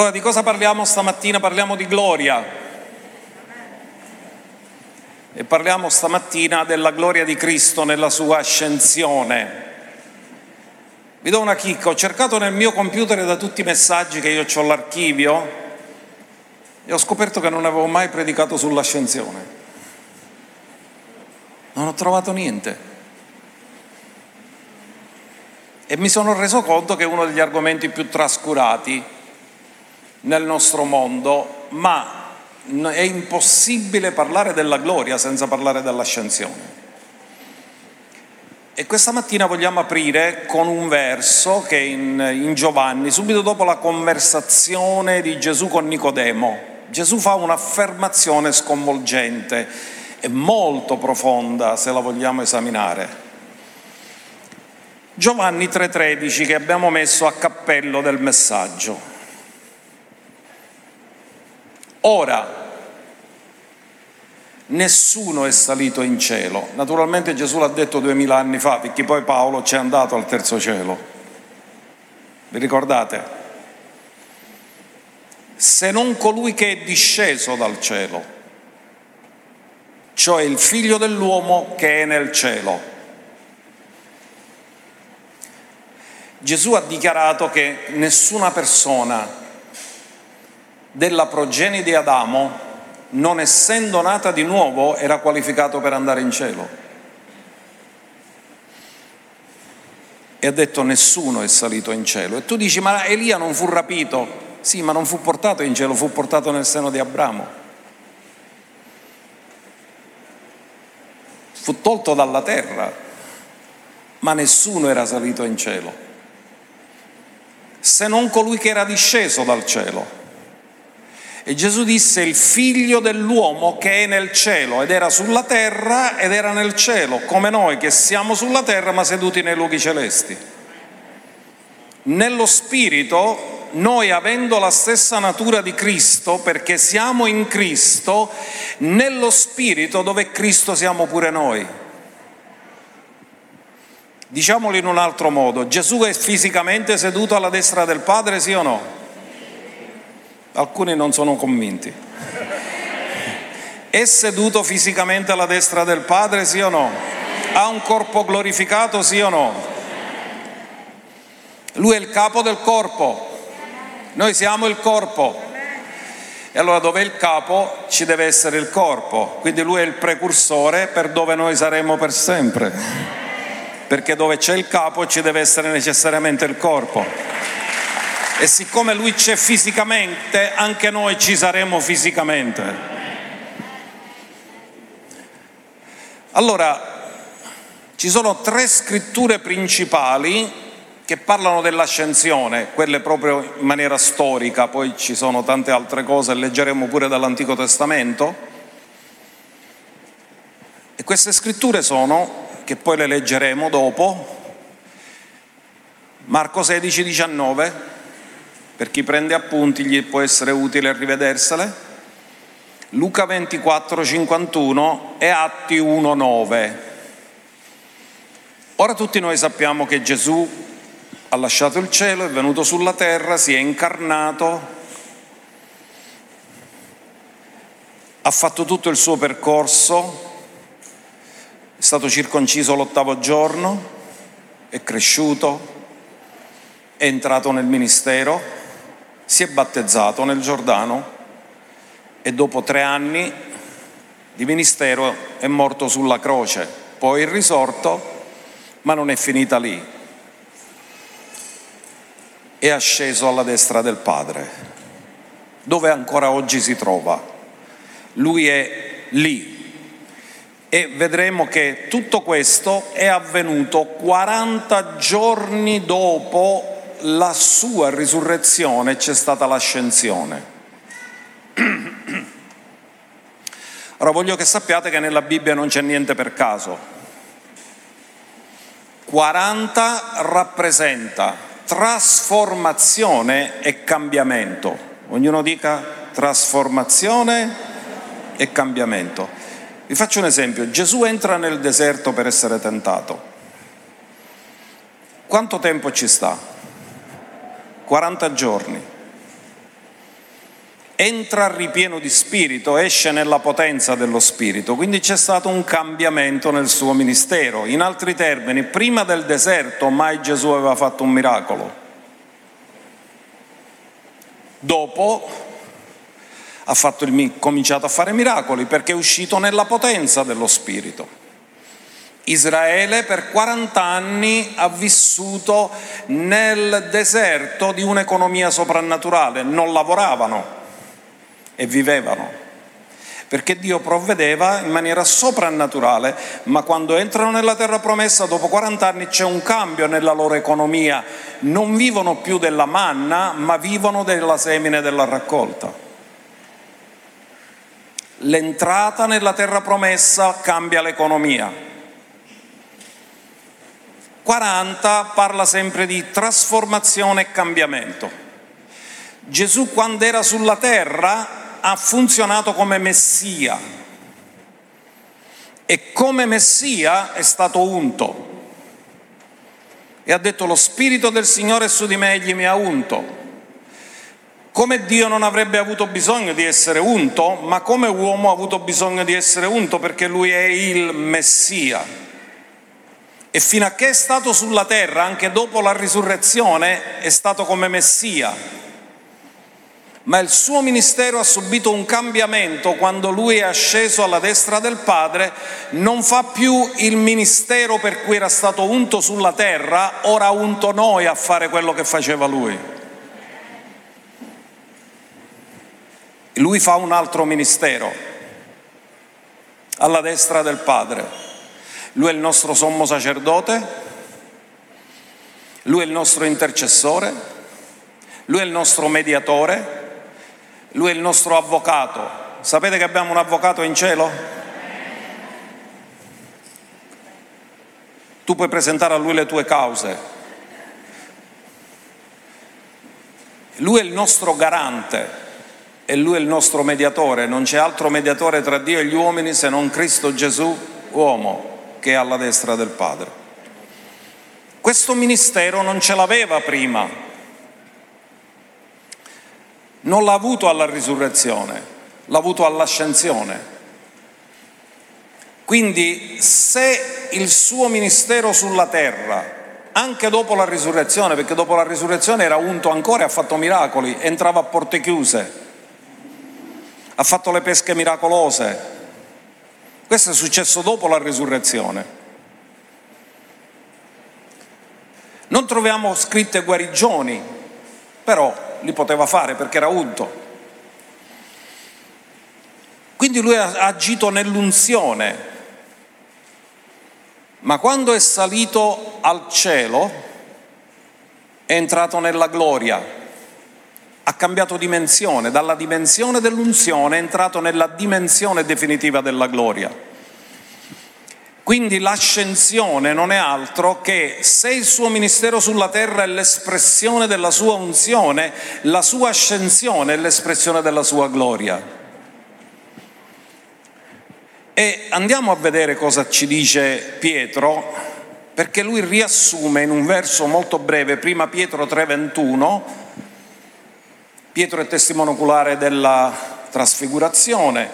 Allora di cosa parliamo stamattina? Parliamo di gloria. E parliamo stamattina della gloria di Cristo nella sua ascensione. Vi do una chicca, ho cercato nel mio computer da tutti i messaggi che io ho all'archivio e ho scoperto che non avevo mai predicato sull'ascensione. Non ho trovato niente. E mi sono reso conto che è uno degli argomenti più trascurati nel nostro mondo, ma è impossibile parlare della gloria senza parlare dell'ascensione. E questa mattina vogliamo aprire con un verso che è in, in Giovanni, subito dopo la conversazione di Gesù con Nicodemo. Gesù fa un'affermazione sconvolgente e molto profonda se la vogliamo esaminare. Giovanni 3:13 che abbiamo messo a cappello del messaggio. Ora, nessuno è salito in cielo. Naturalmente Gesù l'ha detto duemila anni fa, perché poi Paolo ci è andato al terzo cielo. Vi ricordate? Se non colui che è disceso dal cielo, cioè il figlio dell'uomo che è nel cielo. Gesù ha dichiarato che nessuna persona della progenie di Adamo, non essendo nata di nuovo, era qualificato per andare in cielo. E ha detto nessuno è salito in cielo. E tu dici, ma Elia non fu rapito? Sì, ma non fu portato in cielo, fu portato nel seno di Abramo. Fu tolto dalla terra, ma nessuno era salito in cielo, se non colui che era disceso dal cielo. E Gesù disse il figlio dell'uomo che è nel cielo ed era sulla terra ed era nel cielo, come noi che siamo sulla terra ma seduti nei luoghi celesti. Nello spirito, noi avendo la stessa natura di Cristo, perché siamo in Cristo, nello spirito dove Cristo siamo pure noi. Diciamolo in un altro modo, Gesù è fisicamente seduto alla destra del Padre, sì o no? Alcuni non sono convinti. È seduto fisicamente alla destra del Padre, sì o no? Ha un corpo glorificato, sì o no? Lui è il capo del corpo, noi siamo il corpo. E allora dove è il capo ci deve essere il corpo, quindi lui è il precursore per dove noi saremo per sempre, perché dove c'è il capo ci deve essere necessariamente il corpo e siccome lui c'è fisicamente, anche noi ci saremo fisicamente. Allora, ci sono tre scritture principali che parlano dell'ascensione, quelle proprio in maniera storica, poi ci sono tante altre cose, leggeremo pure dall'Antico Testamento. E queste scritture sono, che poi le leggeremo dopo, Marco 16, 19, per chi prende appunti gli può essere utile rivedersele. Luca 24, 51 e Atti 1, 9. Ora tutti noi sappiamo che Gesù ha lasciato il cielo, è venuto sulla terra, si è incarnato, ha fatto tutto il suo percorso, è stato circonciso l'ottavo giorno, è cresciuto, è entrato nel ministero, si è battezzato nel Giordano e dopo tre anni di ministero è morto sulla croce, poi risorto, ma non è finita lì. È asceso alla destra del Padre, dove ancora oggi si trova. Lui è lì. E vedremo che tutto questo è avvenuto 40 giorni dopo la sua risurrezione c'è stata l'ascensione. Ora voglio che sappiate che nella Bibbia non c'è niente per caso. 40 rappresenta trasformazione e cambiamento. Ognuno dica trasformazione e cambiamento. Vi faccio un esempio. Gesù entra nel deserto per essere tentato. Quanto tempo ci sta? 40 giorni. entra ripieno di spirito, esce nella potenza dello spirito, quindi c'è stato un cambiamento nel suo ministero. In altri termini, prima del deserto mai Gesù aveva fatto un miracolo. Dopo ha fatto cominciato a fare miracoli perché è uscito nella potenza dello spirito. Israele per 40 anni ha vissuto nel deserto di un'economia soprannaturale, non lavoravano e vivevano, perché Dio provvedeva in maniera soprannaturale, ma quando entrano nella terra promessa, dopo 40 anni c'è un cambio nella loro economia, non vivono più della manna, ma vivono della semine della raccolta. L'entrata nella terra promessa cambia l'economia 40 parla sempre di trasformazione e cambiamento. Gesù quando era sulla terra ha funzionato come Messia e come Messia è stato unto. E ha detto lo Spirito del Signore è su di me, egli mi ha unto. Come Dio non avrebbe avuto bisogno di essere unto, ma come uomo ha avuto bisogno di essere unto perché lui è il Messia. E fino a che è stato sulla terra, anche dopo la risurrezione, è stato come Messia. Ma il suo ministero ha subito un cambiamento quando lui è asceso alla destra del Padre, non fa più il ministero per cui era stato unto sulla terra, ora ha unto noi a fare quello che faceva lui. Lui fa un altro ministero alla destra del Padre. Lui è il nostro sommo sacerdote, lui è il nostro intercessore, lui è il nostro mediatore, lui è il nostro avvocato. Sapete che abbiamo un avvocato in cielo? Tu puoi presentare a lui le tue cause. Lui è il nostro garante e lui è il nostro mediatore. Non c'è altro mediatore tra Dio e gli uomini se non Cristo Gesù, uomo che è alla destra del Padre. Questo ministero non ce l'aveva prima, non l'ha avuto alla risurrezione, l'ha avuto all'ascensione. Quindi se il suo ministero sulla terra, anche dopo la risurrezione, perché dopo la risurrezione era unto ancora e ha fatto miracoli, entrava a porte chiuse, ha fatto le pesche miracolose, questo è successo dopo la risurrezione. Non troviamo scritte guarigioni, però li poteva fare perché era unto. Quindi lui ha agito nell'unzione, ma quando è salito al cielo è entrato nella gloria, ha cambiato dimensione, dalla dimensione dell'unzione è entrato nella dimensione definitiva della gloria. Quindi l'ascensione non è altro che se il suo ministero sulla terra è l'espressione della sua unzione, la sua ascensione è l'espressione della sua gloria. E andiamo a vedere cosa ci dice Pietro, perché lui riassume in un verso molto breve, prima Pietro 3:21, Pietro è testimone oculare della trasfigurazione,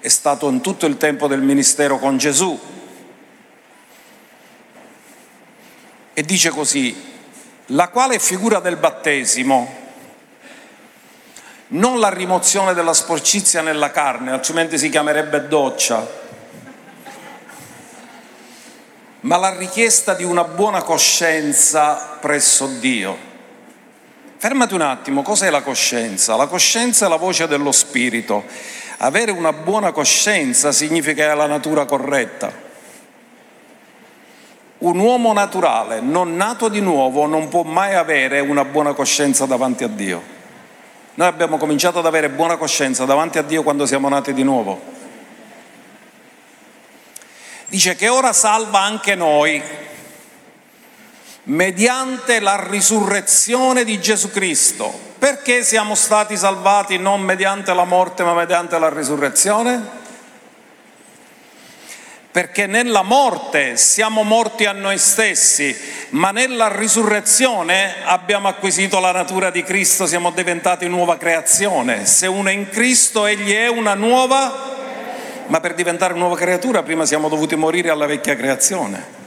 è stato in tutto il tempo del ministero con Gesù e dice così, la quale figura del battesimo, non la rimozione della sporcizia nella carne, altrimenti si chiamerebbe doccia, ma la richiesta di una buona coscienza presso Dio. Fermati un attimo, cos'è la coscienza? La coscienza è la voce dello spirito. Avere una buona coscienza significa la natura corretta. Un uomo naturale, non nato di nuovo, non può mai avere una buona coscienza davanti a Dio. Noi abbiamo cominciato ad avere buona coscienza davanti a Dio quando siamo nati di nuovo. Dice che ora salva anche noi, mediante la risurrezione di Gesù Cristo. Perché siamo stati salvati non mediante la morte ma mediante la risurrezione? perché nella morte siamo morti a noi stessi, ma nella risurrezione abbiamo acquisito la natura di Cristo, siamo diventati nuova creazione. Se uno è in Cristo, egli è una nuova, ma per diventare nuova creatura prima siamo dovuti morire alla vecchia creazione.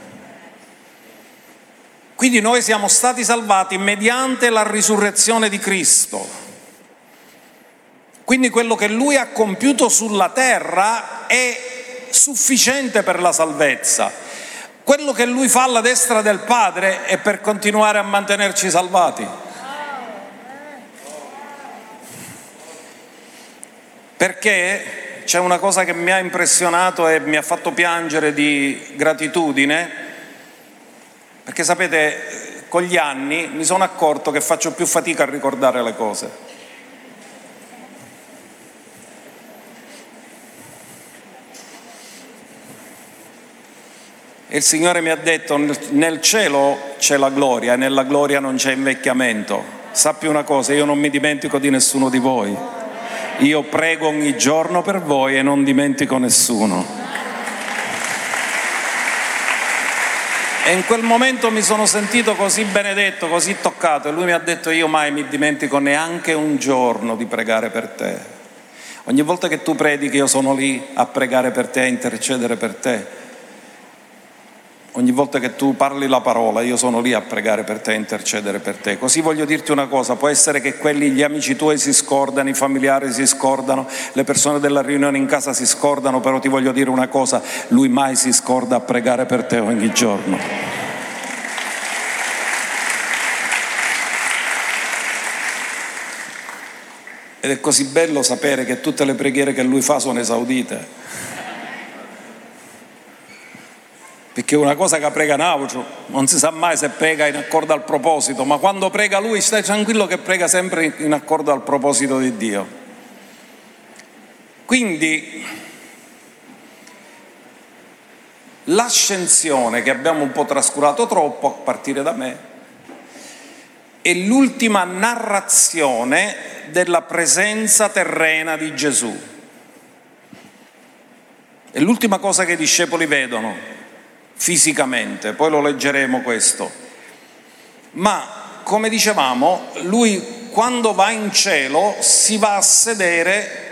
Quindi noi siamo stati salvati mediante la risurrezione di Cristo. Quindi quello che Lui ha compiuto sulla terra è sufficiente per la salvezza. Quello che lui fa alla destra del Padre è per continuare a mantenerci salvati. Perché c'è una cosa che mi ha impressionato e mi ha fatto piangere di gratitudine, perché sapete, con gli anni mi sono accorto che faccio più fatica a ricordare le cose. Il Signore mi ha detto, nel cielo c'è la gloria e nella gloria non c'è invecchiamento. Sappi una cosa, io non mi dimentico di nessuno di voi. Io prego ogni giorno per voi e non dimentico nessuno. E in quel momento mi sono sentito così benedetto, così toccato e lui mi ha detto io mai mi dimentico neanche un giorno di pregare per te. Ogni volta che tu predichi io sono lì a pregare per te, a intercedere per te. Ogni volta che tu parli la parola, io sono lì a pregare per te, a intercedere per te. Così voglio dirti una cosa, può essere che quelli, gli amici tuoi si scordano, i familiari si scordano, le persone della riunione in casa si scordano, però ti voglio dire una cosa, lui mai si scorda a pregare per te ogni giorno. Ed è così bello sapere che tutte le preghiere che lui fa sono esaudite. Perché una cosa che prega altro non si sa mai se prega in accordo al proposito, ma quando prega lui stai tranquillo che prega sempre in accordo al proposito di Dio. Quindi l'ascensione che abbiamo un po' trascurato troppo, a partire da me, è l'ultima narrazione della presenza terrena di Gesù. È l'ultima cosa che i discepoli vedono fisicamente, poi lo leggeremo questo. Ma come dicevamo, lui quando va in cielo si va a sedere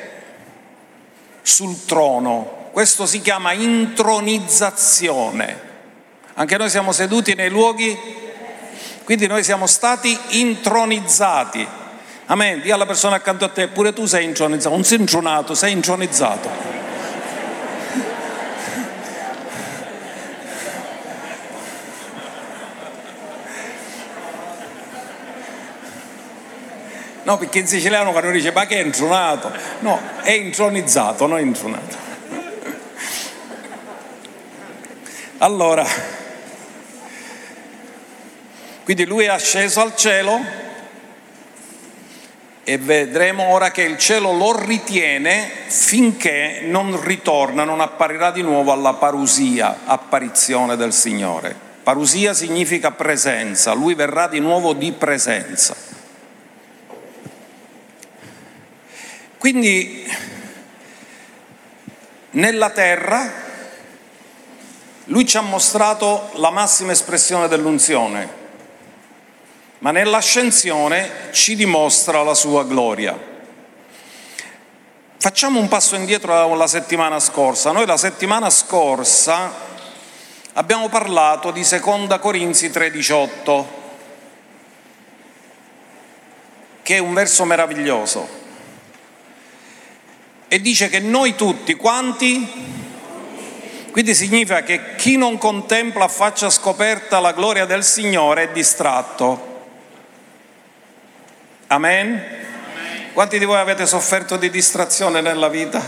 sul trono. Questo si chiama intronizzazione. Anche noi siamo seduti nei luoghi, quindi noi siamo stati intronizzati. Amen. Dì alla persona accanto a te, pure tu sei intronizzato, non sei intronato, sei intronizzato. No, perché in siciliano quando dice ma che è intronato? No, è intronizzato, non intronato. Allora, quindi lui è asceso al cielo e vedremo ora che il cielo lo ritiene finché non ritorna, non apparirà di nuovo alla parusia, apparizione del Signore. Parusia significa presenza, lui verrà di nuovo di presenza. Quindi nella terra lui ci ha mostrato la massima espressione dell'unzione, ma nell'ascensione ci dimostra la sua gloria. Facciamo un passo indietro alla settimana scorsa. Noi la settimana scorsa abbiamo parlato di Seconda Corinzi 3:18, che è un verso meraviglioso e dice che noi tutti quanti, quindi significa che chi non contempla a faccia scoperta la gloria del Signore è distratto. Amen? Quanti di voi avete sofferto di distrazione nella vita?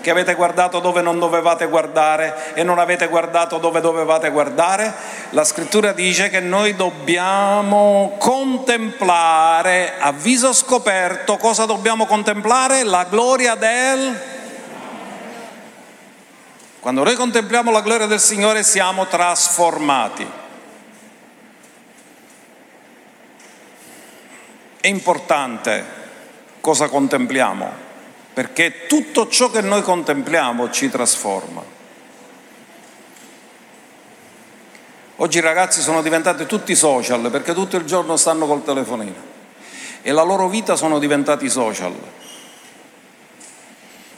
Che avete guardato dove non dovevate guardare e non avete guardato dove dovevate guardare? La scrittura dice che noi dobbiamo contemplare a viso scoperto. Cosa dobbiamo contemplare? La gloria del... Quando noi contempliamo la gloria del Signore siamo trasformati. È importante cosa contempliamo, perché tutto ciò che noi contempliamo ci trasforma. Oggi i ragazzi sono diventati tutti social perché tutto il giorno stanno col telefonino e la loro vita sono diventati social.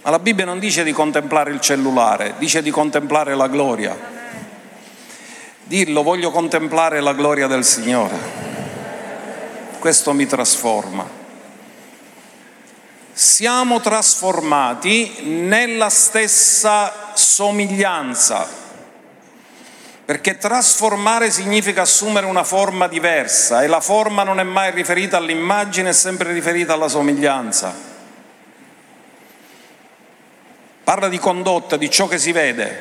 Ma la Bibbia non dice di contemplare il cellulare, dice di contemplare la gloria. Dillo, voglio contemplare la gloria del Signore. Questo mi trasforma. Siamo trasformati nella stessa somiglianza, perché trasformare significa assumere una forma diversa e la forma non è mai riferita all'immagine, è sempre riferita alla somiglianza. Parla di condotta, di ciò che si vede,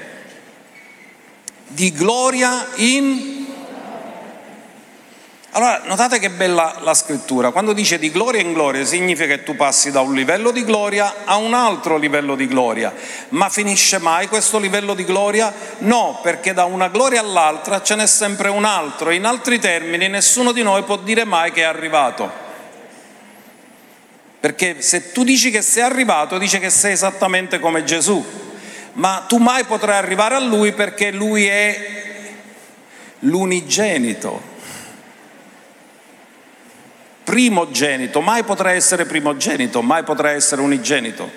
di gloria in... Allora, notate che bella la scrittura. Quando dice di gloria in gloria significa che tu passi da un livello di gloria a un altro livello di gloria. Ma finisce mai questo livello di gloria? No, perché da una gloria all'altra ce n'è sempre un altro. In altri termini, nessuno di noi può dire mai che è arrivato. Perché se tu dici che sei arrivato, dice che sei esattamente come Gesù, ma tu mai potrai arrivare a Lui perché Lui è l'unigenito, primogenito, mai potrai essere primogenito, mai potrai essere unigenito.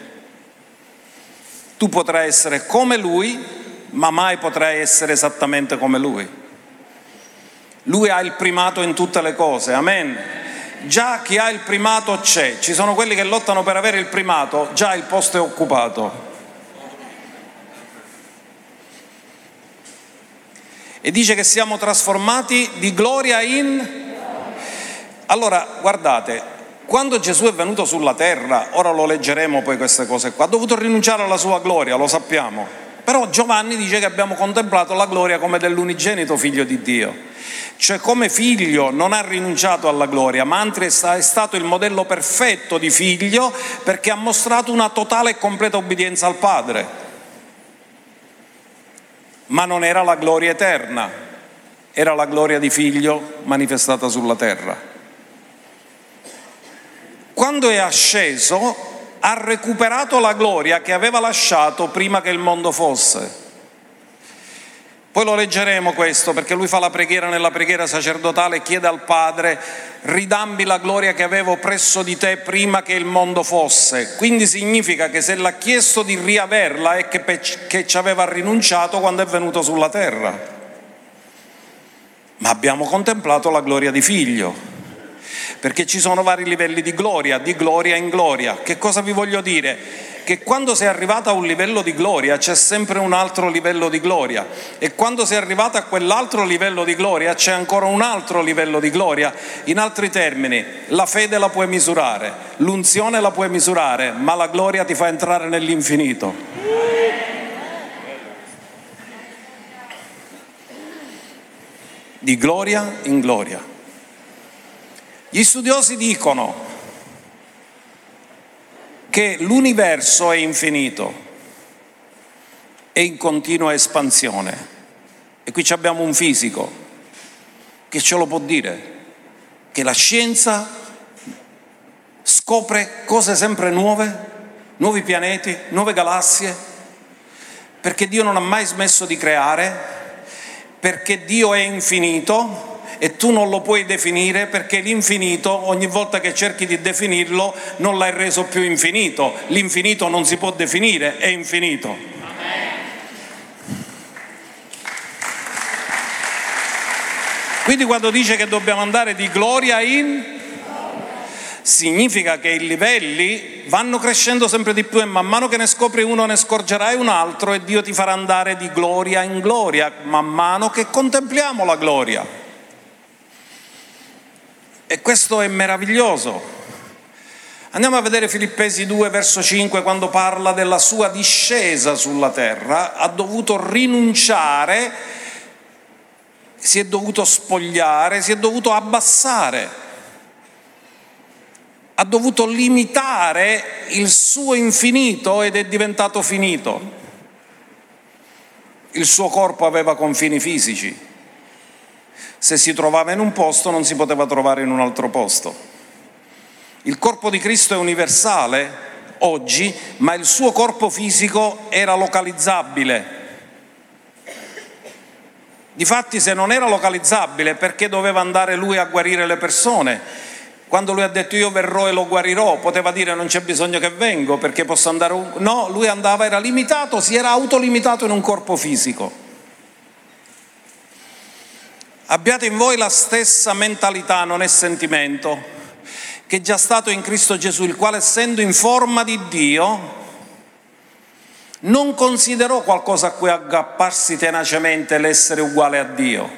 Tu potrai essere come Lui, ma mai potrai essere esattamente come Lui. Lui ha il primato in tutte le cose, amen già chi ha il primato c'è, ci sono quelli che lottano per avere il primato, già il posto è occupato. E dice che siamo trasformati di gloria in... Allora, guardate, quando Gesù è venuto sulla terra, ora lo leggeremo poi queste cose qua, ha dovuto rinunciare alla sua gloria, lo sappiamo. Però Giovanni dice che abbiamo contemplato la gloria come dell'unigenito figlio di Dio. Cioè come figlio non ha rinunciato alla gloria, ma anzi è stato il modello perfetto di figlio perché ha mostrato una totale e completa obbedienza al Padre. Ma non era la gloria eterna, era la gloria di figlio manifestata sulla terra. Quando è asceso ha recuperato la gloria che aveva lasciato prima che il mondo fosse. Poi lo leggeremo questo perché lui fa la preghiera nella preghiera sacerdotale chiede al Padre, ridammi la gloria che avevo presso di te prima che il mondo fosse. Quindi significa che se l'ha chiesto di riaverla è che, che ci aveva rinunciato quando è venuto sulla terra. Ma abbiamo contemplato la gloria di figlio, perché ci sono vari livelli di gloria, di gloria in gloria. Che cosa vi voglio dire? che quando sei arrivata a un livello di gloria c'è sempre un altro livello di gloria e quando sei arrivata a quell'altro livello di gloria c'è ancora un altro livello di gloria. In altri termini, la fede la puoi misurare, l'unzione la puoi misurare, ma la gloria ti fa entrare nell'infinito. Di gloria in gloria. Gli studiosi dicono che l'universo è infinito, è in continua espansione. E qui abbiamo un fisico che ce lo può dire, che la scienza scopre cose sempre nuove, nuovi pianeti, nuove galassie, perché Dio non ha mai smesso di creare, perché Dio è infinito e tu non lo puoi definire perché l'infinito, ogni volta che cerchi di definirlo, non l'hai reso più infinito. L'infinito non si può definire, è infinito. Quindi quando dice che dobbiamo andare di gloria in significa che i livelli vanno crescendo sempre di più e man mano che ne scopri uno ne scorgerai un altro e Dio ti farà andare di gloria in gloria man mano che contempliamo la gloria. E questo è meraviglioso. Andiamo a vedere Filippesi 2 verso 5 quando parla della sua discesa sulla terra, ha dovuto rinunciare, si è dovuto spogliare, si è dovuto abbassare, ha dovuto limitare il suo infinito ed è diventato finito. Il suo corpo aveva confini fisici, se si trovava in un posto non si poteva trovare in un altro posto. Il corpo di Cristo è universale oggi, ma il suo corpo fisico era localizzabile. Difatti se non era localizzabile perché doveva andare lui a guarire le persone? Quando lui ha detto io verrò e lo guarirò, poteva dire non c'è bisogno che vengo perché posso andare... Un... No, lui andava, era limitato, si era autolimitato in un corpo fisico. Abbiate in voi la stessa mentalità, non è sentimento, che è già stato in Cristo Gesù, il quale essendo in forma di Dio, non considerò qualcosa a cui aggrapparsi tenacemente l'essere uguale a Dio.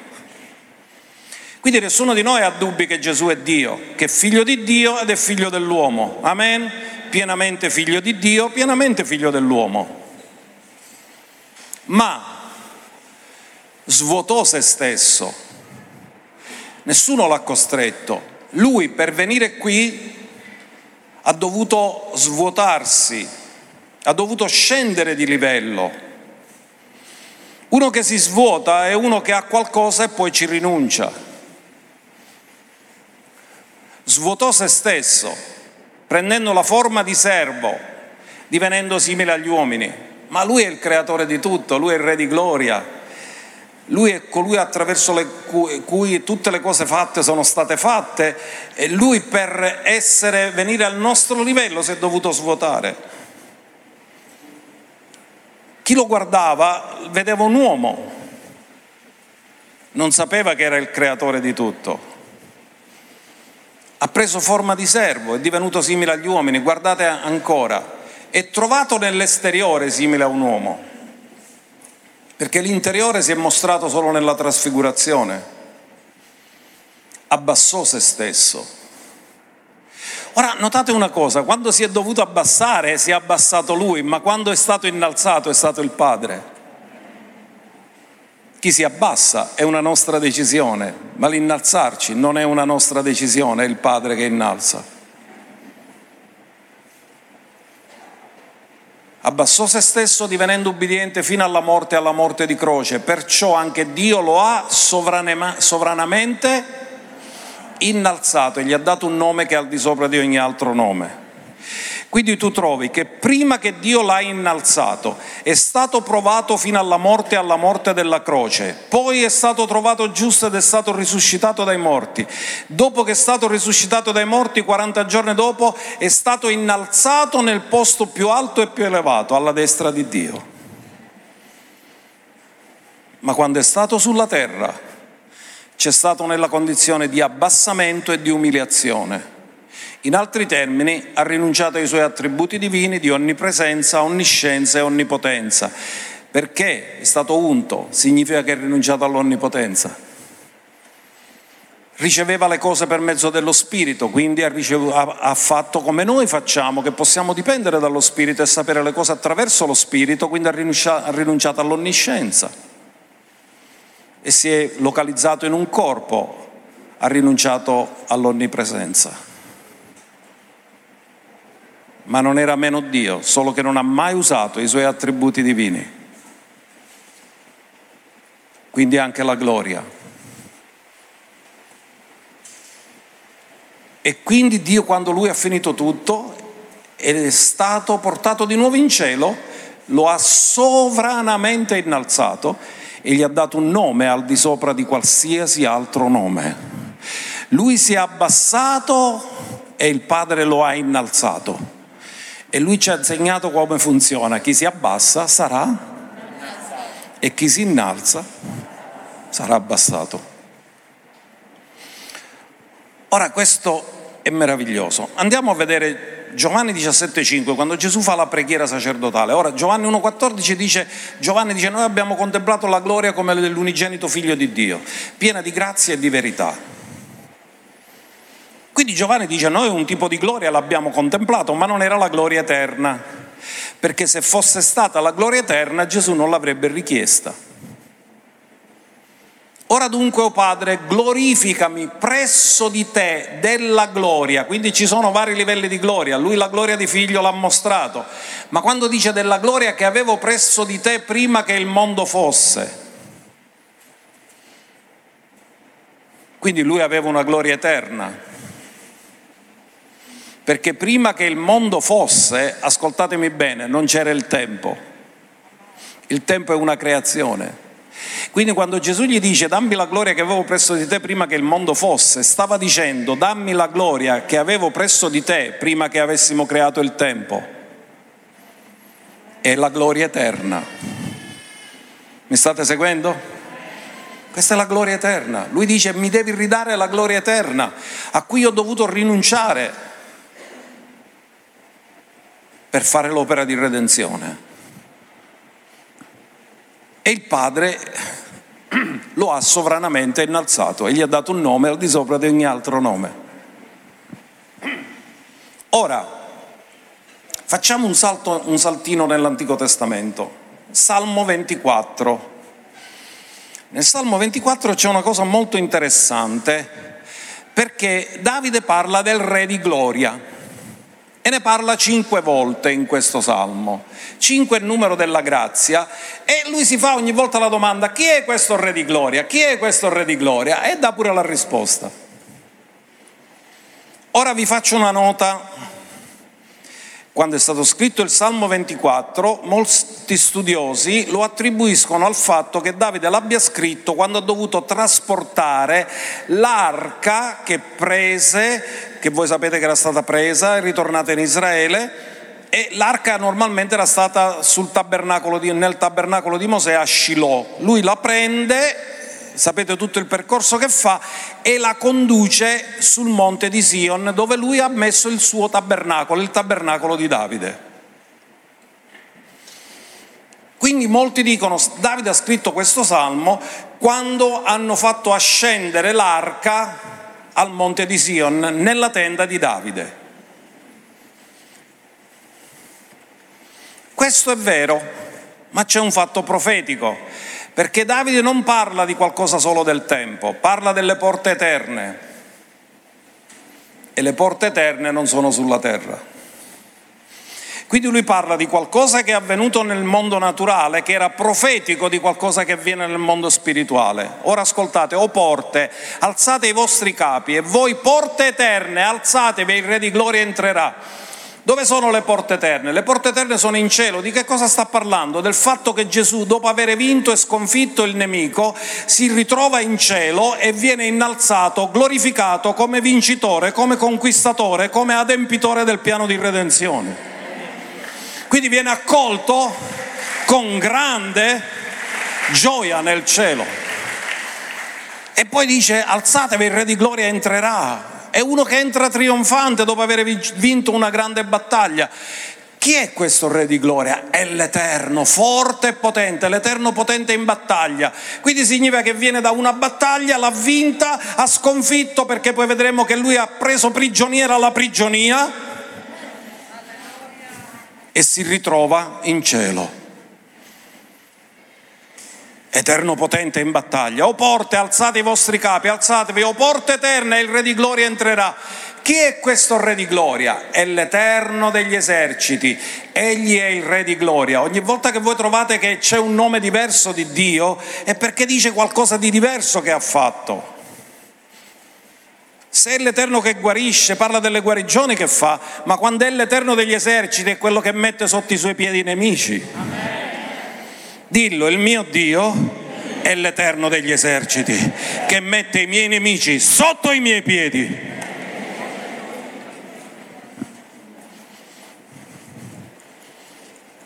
Quindi nessuno di noi ha dubbi che Gesù è Dio, che è figlio di Dio ed è figlio dell'uomo. Amen? Pienamente figlio di Dio, pienamente figlio dell'uomo. Ma svuotò se stesso. Nessuno l'ha costretto. Lui per venire qui ha dovuto svuotarsi, ha dovuto scendere di livello. Uno che si svuota è uno che ha qualcosa e poi ci rinuncia. Svuotò se stesso, prendendo la forma di servo, divenendo simile agli uomini. Ma lui è il creatore di tutto, lui è il re di gloria. Lui è colui attraverso cui, cui, tutte le cose fatte sono state fatte e lui per essere, venire al nostro livello si è dovuto svuotare. Chi lo guardava vedeva un uomo, non sapeva che era il creatore di tutto. Ha preso forma di servo, è divenuto simile agli uomini, guardate ancora, è trovato nell'esteriore simile a un uomo, perché l'interiore si è mostrato solo nella trasfigurazione, abbassò se stesso Ora notate una cosa, quando si è dovuto abbassare si è abbassato lui, ma quando è stato innalzato è stato il Padre. Chi si abbassa è una nostra decisione, ma l'innalzarci non è una nostra decisione, è il Padre che innalza. Abbassò se stesso divenendo ubbidiente fino alla morte e alla morte di croce, perciò anche Dio lo ha sovranamente innalzato e gli ha dato un nome che è al di sopra di ogni altro nome. Quindi tu trovi che prima che Dio l'ha innalzato è stato provato fino alla morte e alla morte della croce, poi è stato trovato giusto ed è stato risuscitato dai morti. Dopo che è stato risuscitato dai morti, 40 giorni dopo, è stato innalzato nel posto più alto e più elevato, alla destra di Dio. Ma quando è stato sulla terra, c'è stato nella condizione di abbassamento e di umiliazione. In altri termini, ha rinunciato ai suoi attributi divini di onnipresenza, onniscienza e onnipotenza. Perché è stato unto? Significa che ha rinunciato all'onnipotenza. Riceveva le cose per mezzo dello Spirito, quindi ha, ricevuto, ha, ha fatto come noi facciamo, che possiamo dipendere dallo Spirito e sapere le cose attraverso lo Spirito, quindi ha rinunciato, ha rinunciato all'onniscienza e si è localizzato in un corpo, ha rinunciato all'onnipresenza. Ma non era meno Dio, solo che non ha mai usato i suoi attributi divini. Quindi anche la gloria. E quindi Dio quando lui ha finito tutto ed è stato portato di nuovo in cielo, lo ha sovranamente innalzato e gli ha dato un nome al di sopra di qualsiasi altro nome. Lui si è abbassato e il Padre lo ha innalzato. E lui ci ha insegnato come funziona. Chi si abbassa sarà e chi si innalza sarà abbassato. Ora questo è meraviglioso. Andiamo a vedere Giovanni 17,5, quando Gesù fa la preghiera sacerdotale. Ora Giovanni 1,14 dice, Giovanni dice, noi abbiamo contemplato la gloria come dell'unigenito figlio di Dio, piena di grazia e di verità. Quindi Giovanni dice, noi un tipo di gloria l'abbiamo contemplato, ma non era la gloria eterna, perché se fosse stata la gloria eterna Gesù non l'avrebbe richiesta. Ora dunque, o oh Padre, glorificami presso di te della gloria. Quindi ci sono vari livelli di gloria. Lui la gloria di figlio l'ha mostrato. Ma quando dice della gloria che avevo presso di te prima che il mondo fosse. Quindi lui aveva una gloria eterna. Perché prima che il mondo fosse, ascoltatemi bene, non c'era il tempo. Il tempo è una creazione. Quindi quando Gesù gli dice dammi la gloria che avevo presso di te prima che il mondo fosse, stava dicendo dammi la gloria che avevo presso di te prima che avessimo creato il tempo. È la gloria eterna. Mi state seguendo? Questa è la gloria eterna. Lui dice mi devi ridare la gloria eterna a cui ho dovuto rinunciare per fare l'opera di redenzione. E il Padre lo ha sovranamente innalzato e gli ha dato un nome al di sopra di ogni altro nome. Ora, facciamo un, salto, un saltino nell'Antico Testamento. Salmo 24. Nel Salmo 24 c'è una cosa molto interessante perché Davide parla del Re di Gloria e ne parla cinque volte in questo Salmo. Cinque è il numero della grazia e lui si fa ogni volta la domanda chi è questo Re di Gloria? Chi è questo Re di Gloria? E dà pure la risposta. Ora vi faccio una nota quando è stato scritto il Salmo 24, molti studiosi lo attribuiscono al fatto che Davide l'abbia scritto quando ha dovuto trasportare l'arca che prese, che voi sapete che era stata presa e ritornata in Israele, e l'arca normalmente era stata tabernacolo di, nel tabernacolo di Mosè a Shiloh. Lui la prende sapete tutto il percorso che fa, e la conduce sul monte di Sion dove lui ha messo il suo tabernacolo, il tabernacolo di Davide. Quindi molti dicono, Davide ha scritto questo salmo quando hanno fatto ascendere l'arca al monte di Sion nella tenda di Davide. Questo è vero, ma c'è un fatto profetico perché Davide non parla di qualcosa solo del tempo, parla delle porte eterne. E le porte eterne non sono sulla terra. Quindi lui parla di qualcosa che è avvenuto nel mondo naturale, che era profetico di qualcosa che avviene nel mondo spirituale. Ora ascoltate, o porte, alzate i vostri capi e voi porte eterne, alzatevi, il Re di Gloria entrerà. Dove sono le porte eterne? Le porte eterne sono in cielo. Di che cosa sta parlando? Del fatto che Gesù, dopo aver vinto e sconfitto il nemico, si ritrova in cielo e viene innalzato, glorificato come vincitore, come conquistatore, come adempitore del piano di redenzione. Quindi viene accolto con grande gioia nel cielo. E poi dice, alzatevi, il Re di Gloria entrerà è uno che entra trionfante dopo aver vinto una grande battaglia. Chi è questo Re di Gloria? È l'Eterno, forte e potente, l'Eterno potente in battaglia. Quindi significa che viene da una battaglia, l'ha vinta, ha sconfitto perché poi vedremo che lui ha preso prigioniera la prigionia e si ritrova in cielo eterno potente in battaglia. O porte, alzate i vostri capi, alzatevi, o porte eterne, e il Re di Gloria entrerà. Chi è questo Re di Gloria? È l'Eterno degli eserciti, egli è il Re di Gloria. Ogni volta che voi trovate che c'è un nome diverso di Dio è perché dice qualcosa di diverso che ha fatto. Se è l'Eterno che guarisce, parla delle guarigioni che fa, ma quando è l'Eterno degli eserciti è quello che mette sotto i suoi piedi i nemici. Amen. Dillo, il mio Dio è l'Eterno degli eserciti, che mette i miei nemici sotto i miei piedi.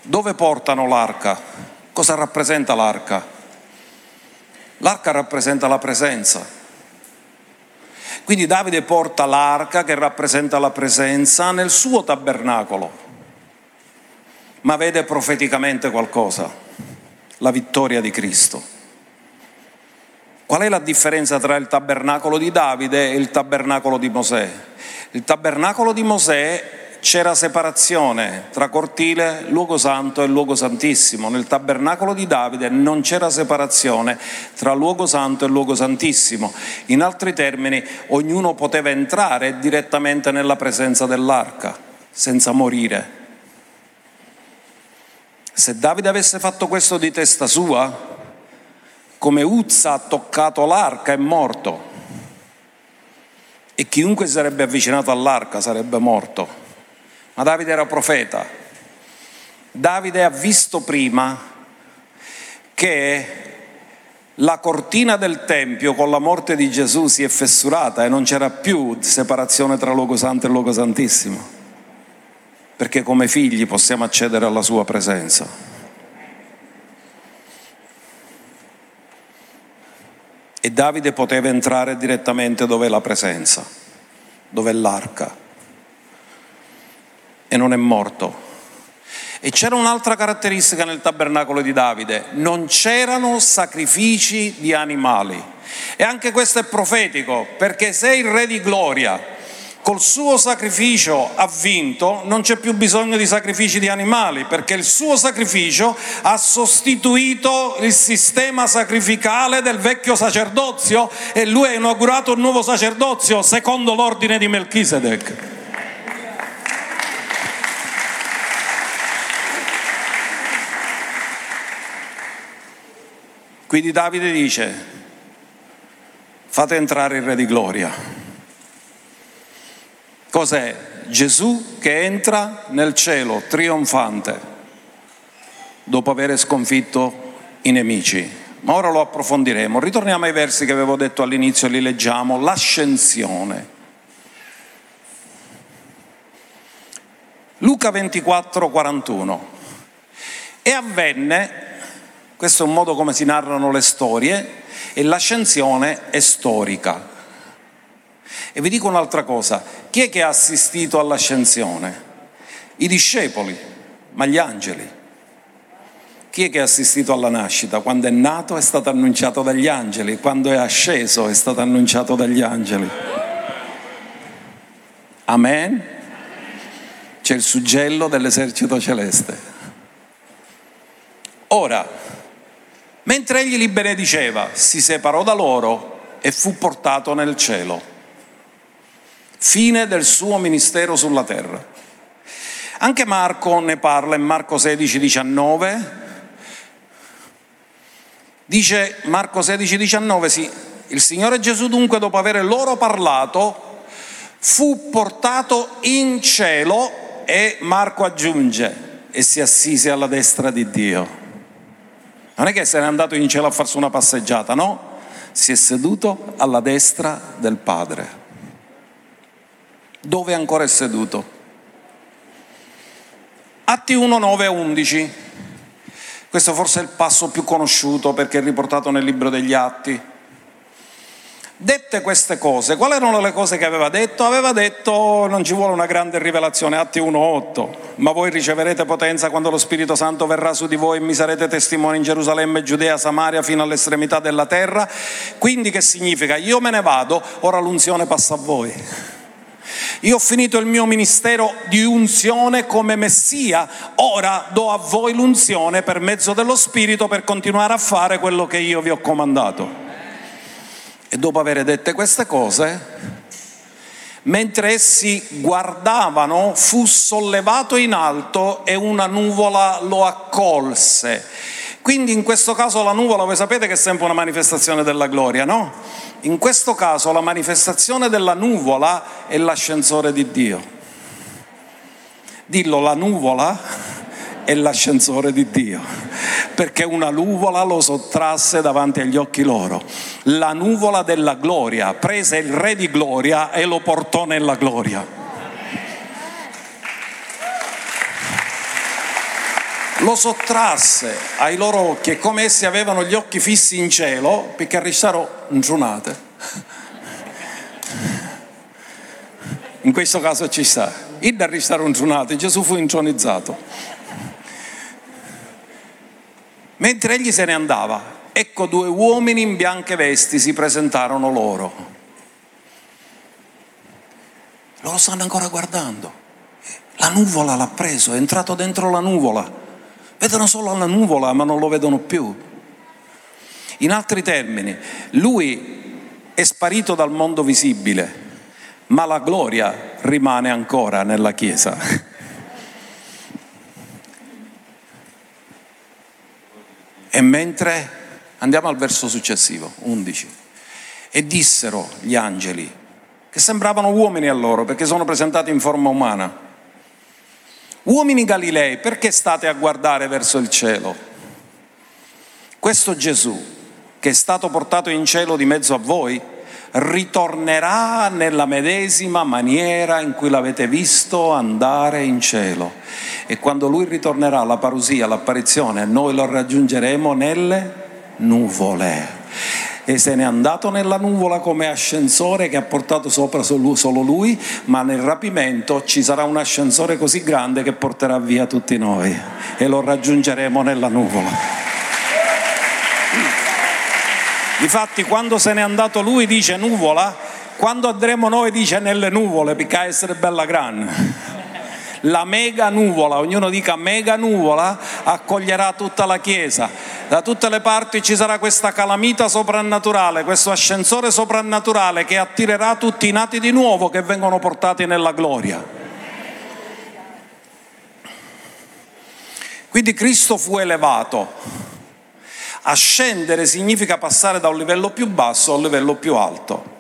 Dove portano l'arca? Cosa rappresenta l'arca? L'arca rappresenta la presenza. Quindi Davide porta l'arca che rappresenta la presenza nel suo tabernacolo, ma vede profeticamente qualcosa la vittoria di Cristo. Qual è la differenza tra il tabernacolo di Davide e il tabernacolo di Mosè? Il tabernacolo di Mosè c'era separazione tra cortile, luogo santo e luogo santissimo. Nel tabernacolo di Davide non c'era separazione tra luogo santo e luogo santissimo. In altri termini, ognuno poteva entrare direttamente nella presenza dell'arca senza morire. Se Davide avesse fatto questo di testa sua, come Uzza ha toccato l'arca è morto e chiunque sarebbe avvicinato all'arca sarebbe morto. Ma Davide era profeta. Davide ha visto prima che la cortina del Tempio con la morte di Gesù si è fessurata e non c'era più separazione tra luogo santo e luogo santissimo, perché come figli possiamo accedere alla sua presenza. E Davide poteva entrare direttamente dove è la presenza, dove è l'arca, e non è morto e c'era un'altra caratteristica nel tabernacolo di Davide, non c'erano sacrifici di animali. E anche questo è profetico, perché se il re di gloria col suo sacrificio ha vinto, non c'è più bisogno di sacrifici di animali, perché il suo sacrificio ha sostituito il sistema sacrificale del vecchio sacerdozio e lui ha inaugurato un nuovo sacerdozio secondo l'ordine di Melchisedec. Quindi Davide dice, fate entrare il Re di Gloria. Cos'è? Gesù che entra nel cielo trionfante dopo aver sconfitto i nemici. Ma ora lo approfondiremo. Ritorniamo ai versi che avevo detto all'inizio, li leggiamo. L'ascensione. Luca 24, 41. E avvenne questo è un modo come si narrano le storie e l'ascensione è storica. E vi dico un'altra cosa, chi è che ha assistito all'ascensione? I discepoli, ma gli angeli. Chi è che ha assistito alla nascita? Quando è nato è stato annunciato dagli angeli, quando è asceso è stato annunciato dagli angeli. Amen? C'è il suggello dell'esercito celeste. Ora, Mentre egli li benediceva, si separò da loro e fu portato nel cielo. Fine del suo ministero sulla terra. Anche Marco ne parla in Marco 16, 19. Dice Marco 16, 19, sì, il Signore Gesù dunque dopo aver loro parlato fu portato in cielo e Marco aggiunge e si assise alla destra di Dio. Non è che se n'è andato in cielo a farsi una passeggiata, no? Si è seduto alla destra del Padre. Dove ancora è seduto? Atti 1, 9 e 11. Questo forse è il passo più conosciuto perché è riportato nel libro degli Atti. Dette queste cose, quali erano le cose che aveva detto? Aveva detto non ci vuole una grande rivelazione, Atti 1.8, ma voi riceverete potenza quando lo Spirito Santo verrà su di voi e mi sarete testimoni in Gerusalemme, Giudea, Samaria fino all'estremità della terra. Quindi che significa? Io me ne vado, ora l'unzione passa a voi. Io ho finito il mio ministero di unzione come Messia, ora do a voi l'unzione per mezzo dello Spirito per continuare a fare quello che io vi ho comandato. E dopo aver dette queste cose, mentre essi guardavano, fu sollevato in alto e una nuvola lo accolse. Quindi in questo caso la nuvola, voi sapete che è sempre una manifestazione della gloria, no? In questo caso la manifestazione della nuvola è l'ascensore di Dio. Dillo, la nuvola è l'ascensore di Dio, perché una nuvola lo sottrasse davanti agli occhi loro. La nuvola della gloria prese il re di gloria e lo portò nella gloria. Lo sottrasse ai loro occhi e come essi avevano gli occhi fissi in cielo, perché arristarono giunate. In questo caso ci sta. Il da ristare giunate, Gesù fu intronizzato. Mentre egli se ne andava, ecco due uomini in bianche vesti si presentarono loro. Loro stanno ancora guardando. La nuvola l'ha preso, è entrato dentro la nuvola. Vedono solo la nuvola, ma non lo vedono più. In altri termini, lui è sparito dal mondo visibile, ma la gloria rimane ancora nella Chiesa. E mentre andiamo al verso successivo, 11, e dissero gli angeli, che sembravano uomini a loro perché sono presentati in forma umana, uomini Galilei, perché state a guardare verso il cielo? Questo Gesù che è stato portato in cielo di mezzo a voi, ritornerà nella medesima maniera in cui l'avete visto andare in cielo. E quando lui ritornerà, la parusia, l'apparizione, noi lo raggiungeremo nelle nuvole. E se n'è andato nella nuvola come ascensore che ha portato sopra solo lui, ma nel rapimento ci sarà un ascensore così grande che porterà via tutti noi e lo raggiungeremo nella nuvola. Difatti quando se n'è andato lui dice nuvola, quando andremo noi dice nelle nuvole, perché essere bella grande. La mega nuvola, ognuno dica mega nuvola, accoglierà tutta la Chiesa. Da tutte le parti ci sarà questa calamita soprannaturale, questo ascensore soprannaturale che attirerà tutti i nati di nuovo che vengono portati nella gloria. Quindi Cristo fu elevato Ascendere significa passare da un livello più basso a un livello più alto.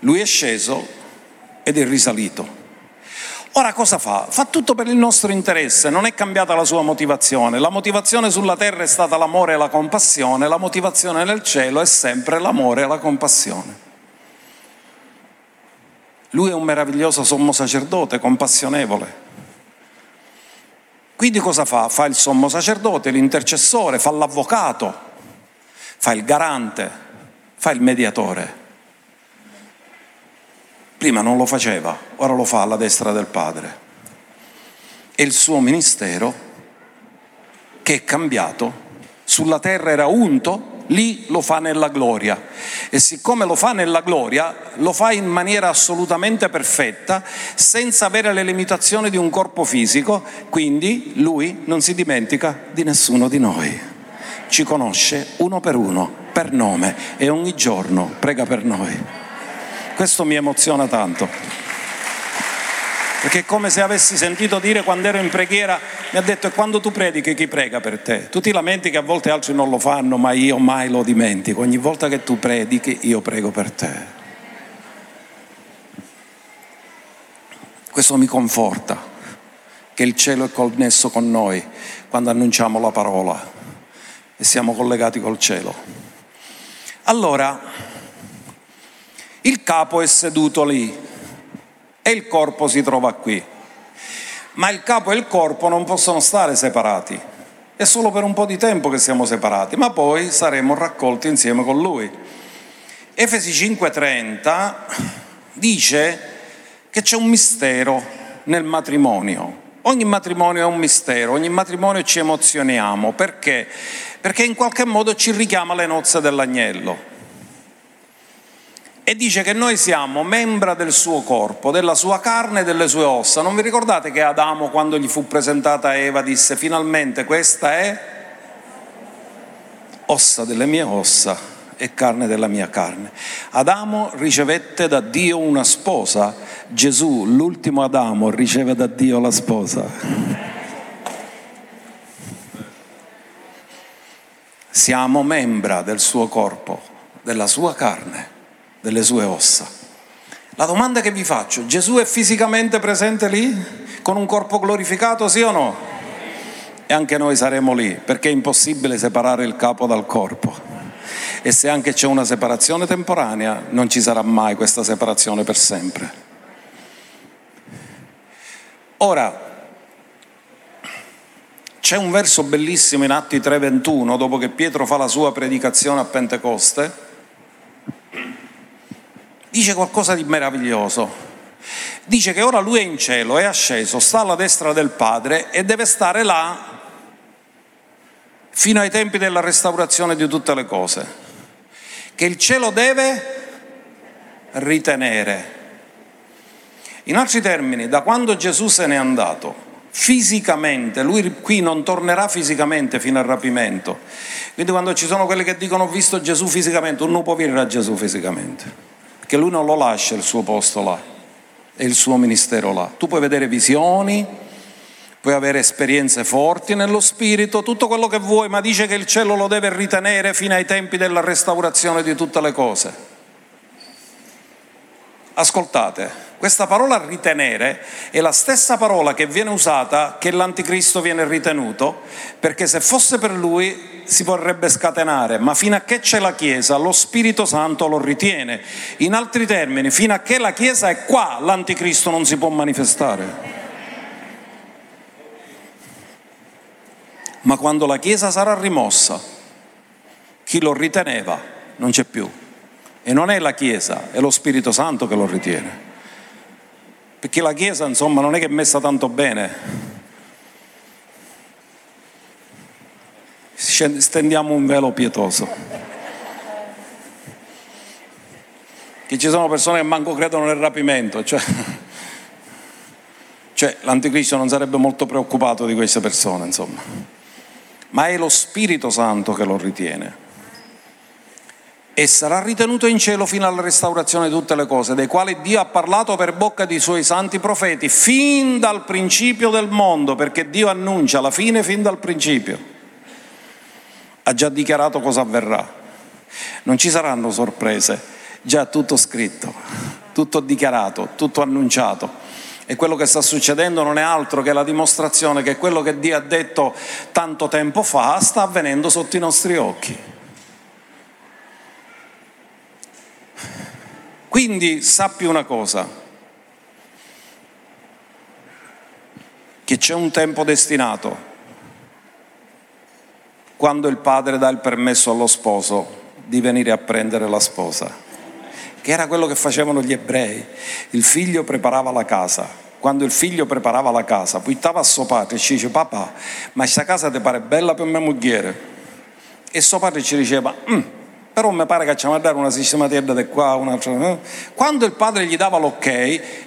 Lui è sceso ed è risalito. Ora cosa fa? Fa tutto per il nostro interesse, non è cambiata la sua motivazione. La motivazione sulla terra è stata l'amore e la compassione, la motivazione nel cielo è sempre l'amore e la compassione. Lui è un meraviglioso sommo sacerdote, compassionevole. Quindi cosa fa? Fa il sommo sacerdote, l'intercessore, fa l'avvocato, fa il garante, fa il mediatore. Prima non lo faceva, ora lo fa alla destra del Padre. E il suo ministero, che è cambiato, sulla terra era unto, lì lo fa nella gloria. E siccome lo fa nella gloria, lo fa in maniera assolutamente perfetta, senza avere le limitazioni di un corpo fisico, quindi lui non si dimentica di nessuno di noi. Ci conosce uno per uno, per nome, e ogni giorno prega per noi. Questo mi emoziona tanto perché è come se avessi sentito dire quando ero in preghiera, mi ha detto, e quando tu predichi chi prega per te? Tu ti lamenti che a volte altri non lo fanno, ma io mai lo dimentico, ogni volta che tu predichi io prego per te. Questo mi conforta, che il cielo è connesso con noi quando annunciamo la parola e siamo collegati col cielo. Allora, il capo è seduto lì, e il corpo si trova qui. Ma il capo e il corpo non possono stare separati. È solo per un po' di tempo che siamo separati, ma poi saremo raccolti insieme con lui. Efesi 5:30 dice che c'è un mistero nel matrimonio. Ogni matrimonio è un mistero, ogni matrimonio ci emozioniamo. Perché? Perché in qualche modo ci richiama le nozze dell'agnello e dice che noi siamo membra del suo corpo, della sua carne e delle sue ossa. Non vi ricordate che Adamo, quando gli fu presentata Eva, disse finalmente questa è ossa delle mie ossa e carne della mia carne. Adamo ricevette da Dio una sposa, Gesù, l'ultimo Adamo, riceve da Dio la sposa. Siamo membra del suo corpo, della sua carne delle sue ossa. La domanda che vi faccio, Gesù è fisicamente presente lì? Con un corpo glorificato, sì o no? E anche noi saremo lì, perché è impossibile separare il capo dal corpo. E se anche c'è una separazione temporanea, non ci sarà mai questa separazione per sempre. Ora, c'è un verso bellissimo in Atti 3:21, dopo che Pietro fa la sua predicazione a Pentecoste, dice qualcosa di meraviglioso. Dice che ora lui è in cielo, è asceso, sta alla destra del Padre e deve stare là fino ai tempi della restaurazione di tutte le cose, che il cielo deve ritenere. In altri termini, da quando Gesù se n'è andato, fisicamente, lui qui non tornerà fisicamente fino al rapimento. Quindi quando ci sono quelli che dicono ho visto Gesù fisicamente, uno può venire a Gesù fisicamente che lui non lo lascia il suo posto là e il suo ministero là. Tu puoi vedere visioni, puoi avere esperienze forti nello spirito, tutto quello che vuoi, ma dice che il cielo lo deve ritenere fino ai tempi della restaurazione di tutte le cose. Ascoltate, questa parola ritenere è la stessa parola che viene usata che l'anticristo viene ritenuto, perché se fosse per lui si vorrebbe scatenare, ma fino a che c'è la Chiesa lo Spirito Santo lo ritiene. In altri termini, fino a che la Chiesa è qua, l'anticristo non si può manifestare. Ma quando la Chiesa sarà rimossa, chi lo riteneva non c'è più. E non è la Chiesa, è lo Spirito Santo che lo ritiene. Perché la Chiesa, insomma, non è che è messa tanto bene. Stendiamo un velo pietoso. Che ci sono persone che manco credono nel rapimento, cioè, cioè l'anticristo non sarebbe molto preoccupato di queste persone, insomma. Ma è lo Spirito Santo che lo ritiene e sarà ritenuto in cielo fino alla restaurazione di tutte le cose, dei quali Dio ha parlato per bocca dei suoi santi profeti, fin dal principio del mondo, perché Dio annuncia la fine fin dal principio. Ha già dichiarato cosa avverrà. Non ci saranno sorprese, già tutto scritto, tutto dichiarato, tutto annunciato. E quello che sta succedendo non è altro che la dimostrazione che quello che Dio ha detto tanto tempo fa sta avvenendo sotto i nostri occhi. Quindi sappi una cosa, che c'è un tempo destinato quando il padre dà il permesso allo sposo di venire a prendere la sposa, che era quello che facevano gli ebrei. Il figlio preparava la casa, quando il figlio preparava la casa, puntava a suo padre e ci dice papà, ma questa casa ti pare bella per mia moglie? E suo padre ci diceva, mm, però mi pare che ci a dare una sistematella di qua, un'altra. No? Quando il padre gli dava l'ok,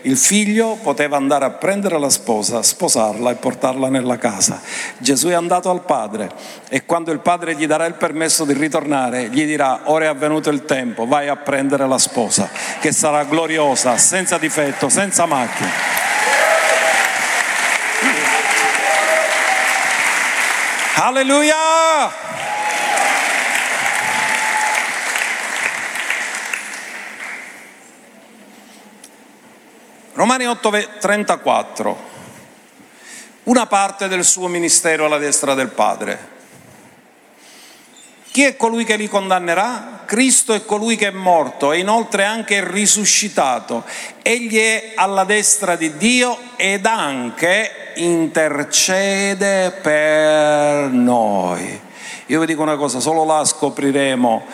il figlio poteva andare a prendere la sposa, sposarla e portarla nella casa. Gesù è andato al padre e quando il padre gli darà il permesso di ritornare, gli dirà: Ora è avvenuto il tempo, vai a prendere la sposa, che sarà gloriosa, senza difetto, senza macchia. Alleluia! Romani 8:34, una parte del suo ministero alla destra del Padre. Chi è colui che li condannerà? Cristo è colui che è morto e inoltre anche risuscitato. Egli è alla destra di Dio ed anche intercede per noi. Io vi dico una cosa, solo là scopriremo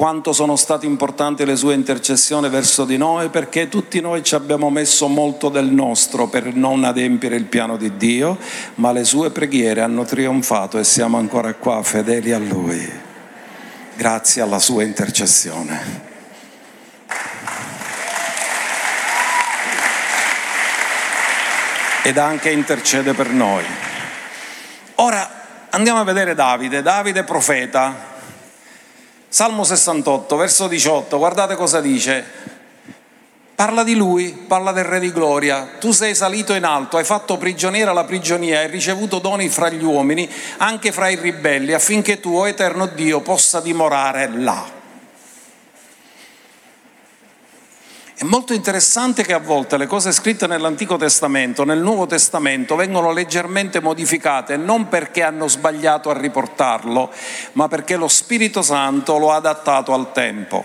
quanto sono state importanti le sue intercessioni verso di noi, perché tutti noi ci abbiamo messo molto del nostro per non adempiere il piano di Dio, ma le sue preghiere hanno trionfato e siamo ancora qua fedeli a Lui, grazie alla sua intercessione. Ed anche intercede per noi. Ora andiamo a vedere Davide, Davide profeta, Salmo 68, verso 18, guardate cosa dice. Parla di lui, parla del Re di Gloria. Tu sei salito in alto, hai fatto prigioniera la prigionia, hai ricevuto doni fra gli uomini, anche fra i ribelli, affinché tu, o eterno Dio, possa dimorare là. È molto interessante che a volte le cose scritte nell'Antico Testamento, nel Nuovo Testamento, vengono leggermente modificate, non perché hanno sbagliato a riportarlo, ma perché lo Spirito Santo lo ha adattato al tempo.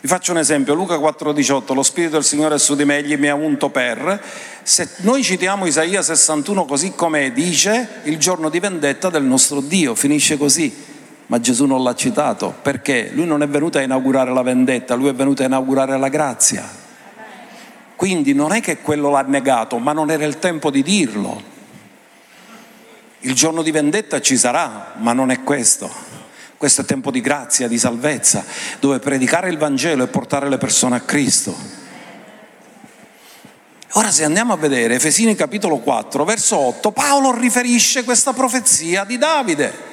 Vi faccio un esempio, Luca 4:18, lo Spirito del Signore è su di me, egli mi ha unto per. Se noi citiamo Isaia 61 così come dice, il giorno di vendetta del nostro Dio, finisce così ma Gesù non l'ha citato perché lui non è venuto a inaugurare la vendetta, lui è venuto a inaugurare la grazia. Quindi non è che quello l'ha negato, ma non era il tempo di dirlo. Il giorno di vendetta ci sarà, ma non è questo. Questo è tempo di grazia, di salvezza, dove predicare il Vangelo e portare le persone a Cristo. Ora se andiamo a vedere Efesini capitolo 4, verso 8, Paolo riferisce questa profezia di Davide.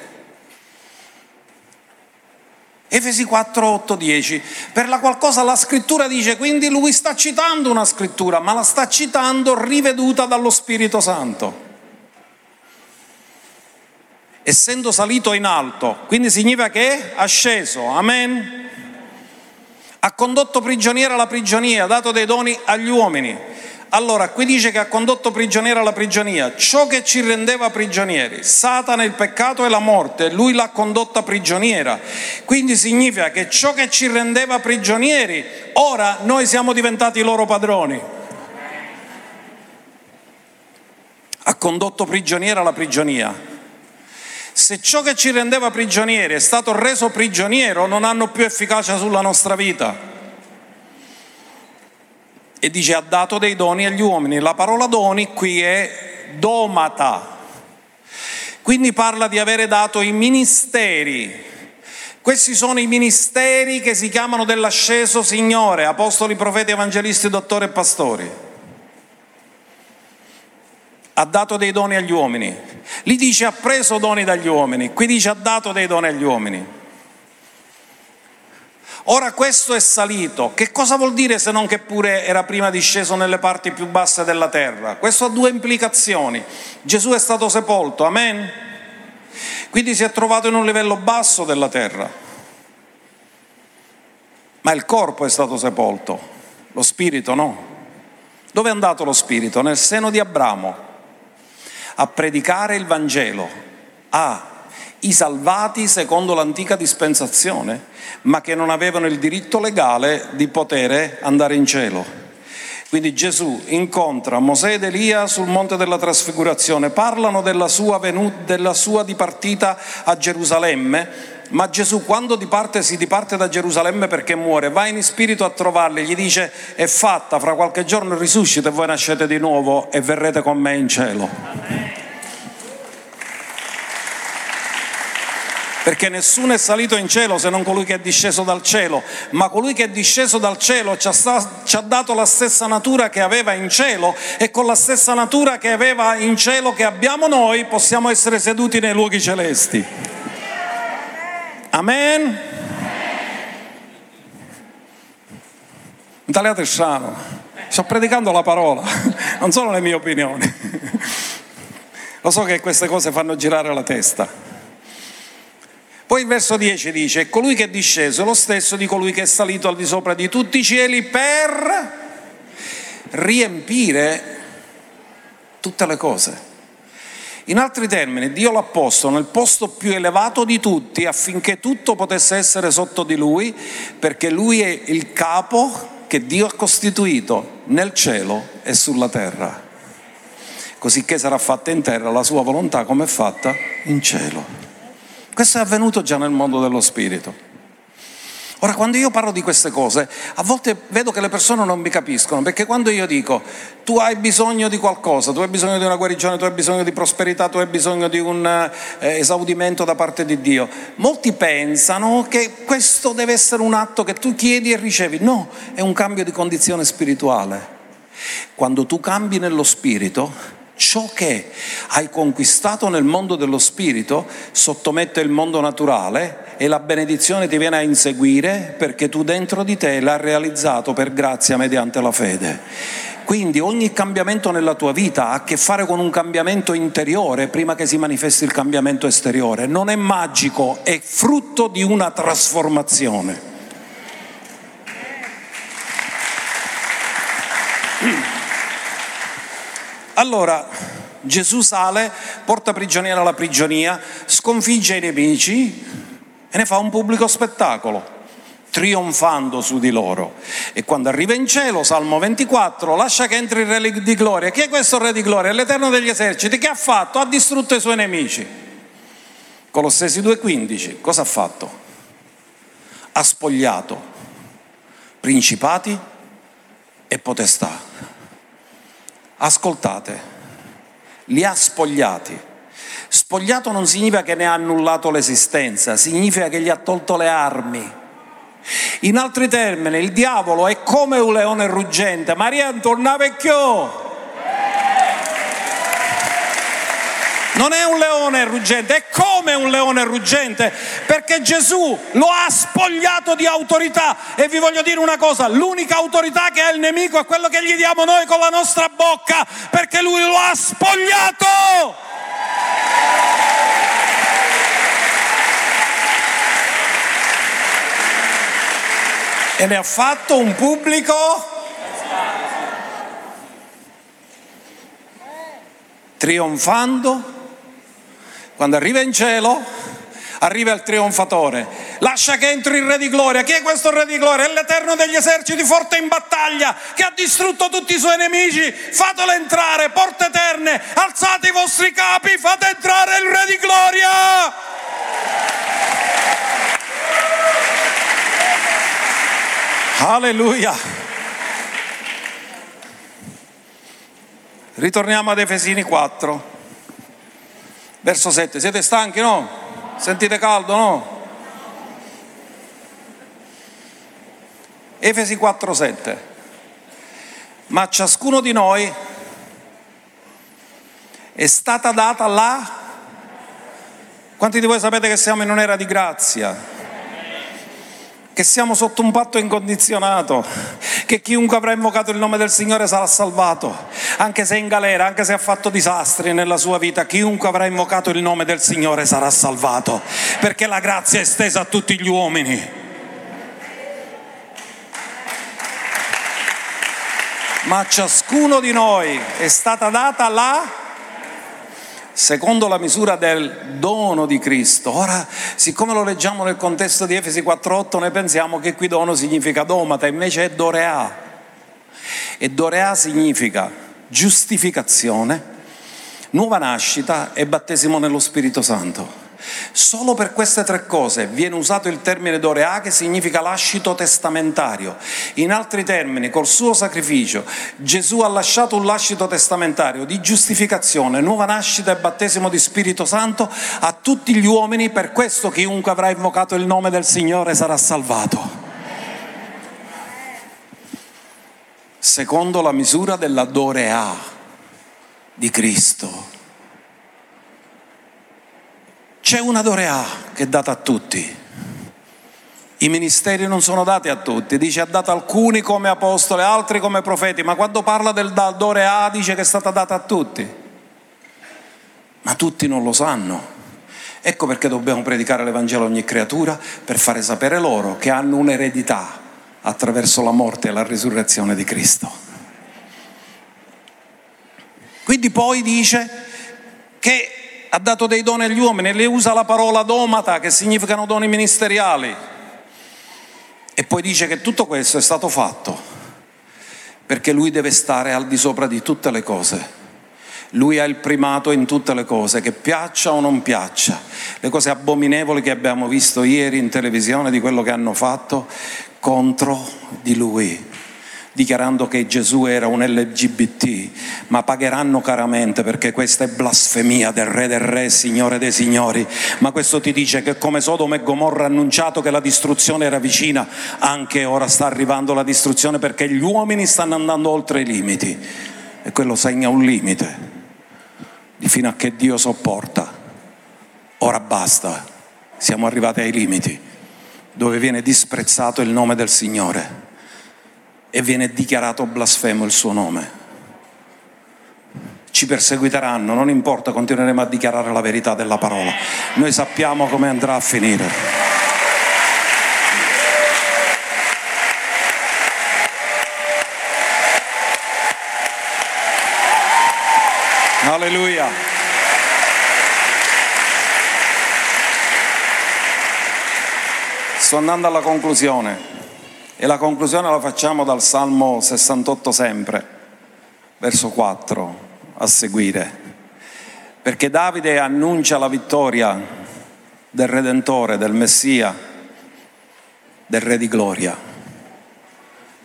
Efesi 4, 8, 10. Per la qualcosa la scrittura dice, quindi lui sta citando una scrittura, ma la sta citando riveduta dallo Spirito Santo. Essendo salito in alto, quindi significa che è asceso, amen. Ha condotto prigioniera la prigionia, ha dato dei doni agli uomini. Allora, qui dice che ha condotto prigioniera la prigionia, ciò che ci rendeva prigionieri, Satana, il peccato e la morte, lui l'ha condotta prigioniera. Quindi significa che ciò che ci rendeva prigionieri, ora noi siamo diventati loro padroni. Ha condotto prigioniera la prigionia. Se ciò che ci rendeva prigionieri è stato reso prigioniero, non hanno più efficacia sulla nostra vita e dice ha dato dei doni agli uomini. La parola doni qui è domata, quindi parla di avere dato i ministeri. Questi sono i ministeri che si chiamano dell'asceso Signore, apostoli, profeti, evangelisti, dottori e pastori. Ha dato dei doni agli uomini. Lì dice ha preso doni dagli uomini, qui dice ha dato dei doni agli uomini. Ora questo è salito. Che cosa vuol dire se non che pure era prima disceso nelle parti più basse della terra? Questo ha due implicazioni. Gesù è stato sepolto, amen? Quindi si è trovato in un livello basso della terra. Ma il corpo è stato sepolto, lo spirito no. Dove è andato lo spirito? Nel seno di Abramo a predicare il Vangelo a i salvati secondo l'antica dispensazione, ma che non avevano il diritto legale di poter andare in cielo. Quindi Gesù incontra Mosè ed Elia sul monte della trasfigurazione, parlano della sua, venuta, della sua dipartita a Gerusalemme, ma Gesù quando diparte si diparte da Gerusalemme perché muore, va in spirito a trovarli, gli dice è fatta, fra qualche giorno risuscita e voi nascete di nuovo e verrete con me in cielo. Amen. Perché nessuno è salito in cielo se non colui che è disceso dal cielo, ma colui che è disceso dal cielo ci ha, ci ha, dato la stessa natura che aveva in cielo e con la stessa natura che aveva in cielo che abbiamo noi possiamo essere seduti nei luoghi celesti. Amen. Italiate strano, sto predicando la parola, non sono le mie opinioni. Lo so che queste cose fanno girare la testa. Poi il verso 10 dice, colui che è disceso è lo stesso di colui che è salito al di sopra di tutti i cieli per riempire tutte le cose. In altri termini, Dio l'ha posto nel posto più elevato di tutti affinché tutto potesse essere sotto di lui, perché lui è il capo che Dio ha costituito nel cielo e sulla terra. Così che sarà fatta in terra la sua volontà come è fatta in cielo. Questo è avvenuto già nel mondo dello spirito. Ora, quando io parlo di queste cose, a volte vedo che le persone non mi capiscono, perché quando io dico tu hai bisogno di qualcosa, tu hai bisogno di una guarigione, tu hai bisogno di prosperità, tu hai bisogno di un eh, esaudimento da parte di Dio, molti pensano che questo deve essere un atto che tu chiedi e ricevi. No, è un cambio di condizione spirituale. Quando tu cambi nello spirito, ciò che hai conquistato nel mondo dello spirito sottomette il mondo naturale e la benedizione ti viene a inseguire perché tu dentro di te l'hai realizzato per grazia mediante la fede. Quindi ogni cambiamento nella tua vita ha a che fare con un cambiamento interiore prima che si manifesti il cambiamento esteriore. Non è magico, è frutto di una trasformazione. Allora Gesù sale, porta prigioniera la prigionia, sconfigge i nemici e ne fa un pubblico spettacolo trionfando su di loro. E quando arriva in cielo, Salmo 24, lascia che entri il Re di gloria. Chi è questo Re di gloria? L'Eterno degli eserciti. Che ha fatto? Ha distrutto i suoi nemici. Colossesi 2,15, cosa ha fatto? Ha spogliato principati e potestà ascoltate, li ha spogliati. Spogliato non significa che ne ha annullato l'esistenza, significa che gli ha tolto le armi. In altri termini, il diavolo è come un leone ruggente. Maria torna vecchio. Non è un leone ruggente, è come un leone ruggente, perché Gesù lo ha spogliato di autorità. E vi voglio dire una cosa, l'unica autorità che ha il nemico è quello che gli diamo noi con la nostra bocca, perché lui lo ha spogliato. e ne ha fatto un pubblico trionfando. Quando arriva in cielo, arriva il trionfatore. Lascia che entri il Re di Gloria. Chi è questo Re di Gloria? È l'Eterno degli eserciti, forte in battaglia, che ha distrutto tutti i suoi nemici. Fatelo entrare, porte eterne, alzate i vostri capi, fate entrare il Re di Gloria. Alleluia. Ritorniamo ad Efesini 4, verso 7. Siete stanchi, no? Sentite caldo, no? Efesi 4, 7. Ma a ciascuno di noi è stata data la... Quanti di voi sapete che siamo in un'era di grazia? che siamo sotto un patto incondizionato, che chiunque avrà invocato il nome del Signore sarà salvato, anche se in galera, anche se ha fatto disastri nella sua vita, chiunque avrà invocato il nome del Signore sarà salvato, perché la grazia è estesa a tutti gli uomini. Ma a ciascuno di noi è stata data la secondo la misura del dono di Cristo. Ora, siccome lo leggiamo nel contesto di Efesi 4.8, noi pensiamo che qui dono significa domata, invece è dorea. E dorea significa giustificazione, nuova nascita e battesimo nello Spirito Santo. Solo per queste tre cose viene usato il termine dorea che significa lascito testamentario. In altri termini, col suo sacrificio Gesù ha lasciato un lascito testamentario di giustificazione, nuova nascita e battesimo di Spirito Santo a tutti gli uomini, per questo chiunque avrà invocato il nome del Signore sarà salvato. Secondo la misura della dorea di Cristo. C'è una Dorea che è data a tutti. I ministeri non sono dati a tutti, dice ha dato alcuni come apostoli, altri come profeti, ma quando parla del Dorea dice che è stata data a tutti. Ma tutti non lo sanno. Ecco perché dobbiamo predicare l'Evangelo a ogni creatura per fare sapere loro che hanno un'eredità attraverso la morte e la risurrezione di Cristo. Quindi poi dice che ha dato dei doni agli uomini, le usa la parola domata che significano doni ministeriali. E poi dice che tutto questo è stato fatto perché lui deve stare al di sopra di tutte le cose. Lui ha il primato in tutte le cose, che piaccia o non piaccia. Le cose abominevoli che abbiamo visto ieri in televisione di quello che hanno fatto contro di lui dichiarando che Gesù era un LGBT, ma pagheranno caramente perché questa è blasfemia del Re del Re, Signore dei Signori. Ma questo ti dice che come Sodoma e Gomorra ha annunciato che la distruzione era vicina, anche ora sta arrivando la distruzione perché gli uomini stanno andando oltre i limiti e quello segna un limite fino a che Dio sopporta. Ora basta, siamo arrivati ai limiti dove viene disprezzato il nome del Signore e viene dichiarato blasfemo il suo nome. Ci perseguiteranno, non importa, continueremo a dichiarare la verità della parola. Noi sappiamo come andrà a finire. Alleluia. Sto andando alla conclusione. E la conclusione la facciamo dal Salmo 68 sempre, verso 4 a seguire. Perché Davide annuncia la vittoria del Redentore, del Messia, del Re di Gloria.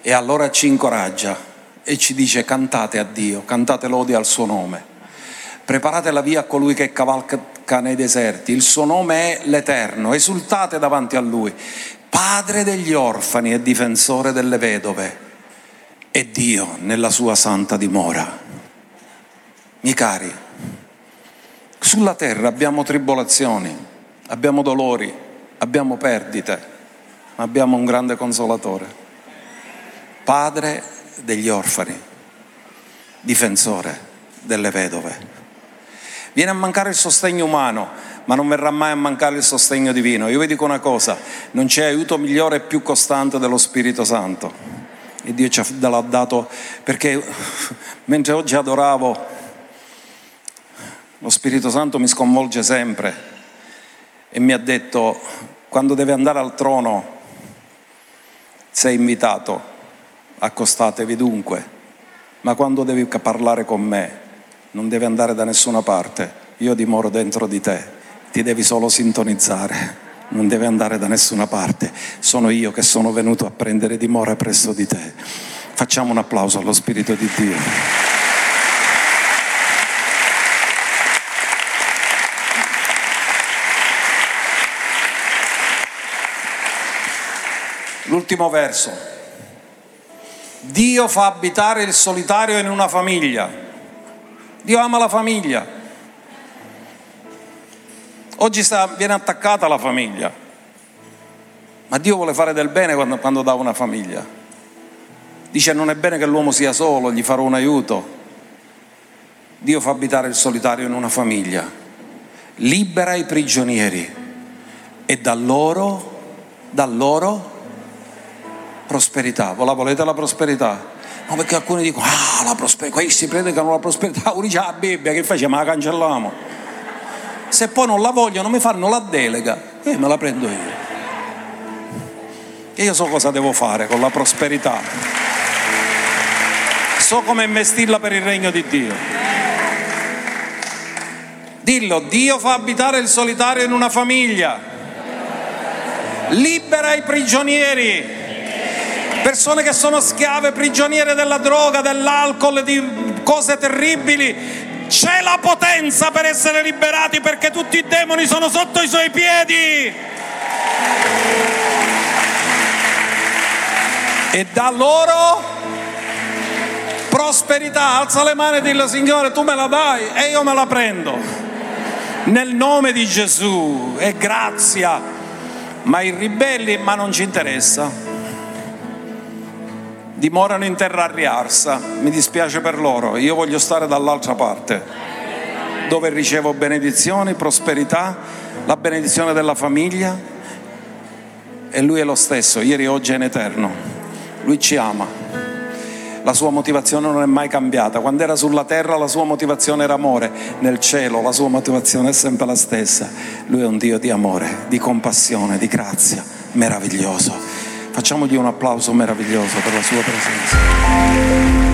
E allora ci incoraggia e ci dice cantate a Dio, cantate lodi al suo nome. Preparate la via a colui che cavalca nei deserti, il suo nome è l'Eterno, esultate davanti a lui padre degli orfani e difensore delle vedove, è Dio nella sua santa dimora. Miei cari, sulla terra abbiamo tribolazioni, abbiamo dolori, abbiamo perdite, ma abbiamo un grande consolatore, padre degli orfani, difensore delle vedove. Viene a mancare il sostegno umano, ma non verrà mai a mancare il sostegno divino. Io vi dico una cosa, non c'è aiuto migliore e più costante dello Spirito Santo. E Dio ci ha dato, perché mentre oggi adoravo, lo Spirito Santo mi sconvolge sempre e mi ha detto, quando deve andare al trono, sei invitato, accostatevi dunque, ma quando devi parlare con me, non devi andare da nessuna parte, io dimoro dentro di te, ti devi solo sintonizzare, non devi andare da nessuna parte, sono io che sono venuto a prendere dimora presso di te. Facciamo un applauso allo Spirito di Dio. L'ultimo verso. Dio fa abitare il solitario in una famiglia. Dio ama la famiglia. Oggi sta, viene attaccata la famiglia, ma Dio vuole fare del bene quando, quando dà una famiglia. Dice non è bene che l'uomo sia solo, gli farò un aiuto. Dio fa abitare il solitario in una famiglia, libera i prigionieri e dà loro, dà loro prosperità. Voi la volete la prosperità? No, perché alcuni dicono, ah, la prosperità, questi predicano la prosperità, uno dice, ah, Bibbia, che facciamo? La cancelliamo se poi non la vogliono mi fanno la delega e me la prendo io. E io so cosa devo fare con la prosperità. So come investirla per il regno di Dio. Dillo, Dio fa abitare il solitario in una famiglia. Libera i prigionieri. Persone che sono schiave, prigioniere della droga, dell'alcol, di cose terribili, c'è la potenza per essere liberati perché tutti i demoni sono sotto i suoi piedi. E da loro prosperità. Alza le mani e dillo Signore, tu me la dai e io me la prendo. Nel nome di Gesù e grazia. Ma i ribelli, ma non ci interessa dimorano in terra riarsa, mi dispiace per loro, io voglio stare dall'altra parte, dove ricevo benedizioni, prosperità, la benedizione della famiglia e lui è lo stesso, ieri, oggi e in eterno, lui ci ama. La sua motivazione non è mai cambiata. Quando era sulla terra la sua motivazione era amore, nel cielo la sua motivazione è sempre la stessa. Lui è un Dio di amore, di compassione, di grazia, meraviglioso. Facciamogli un applauso meraviglioso per la sua presenza.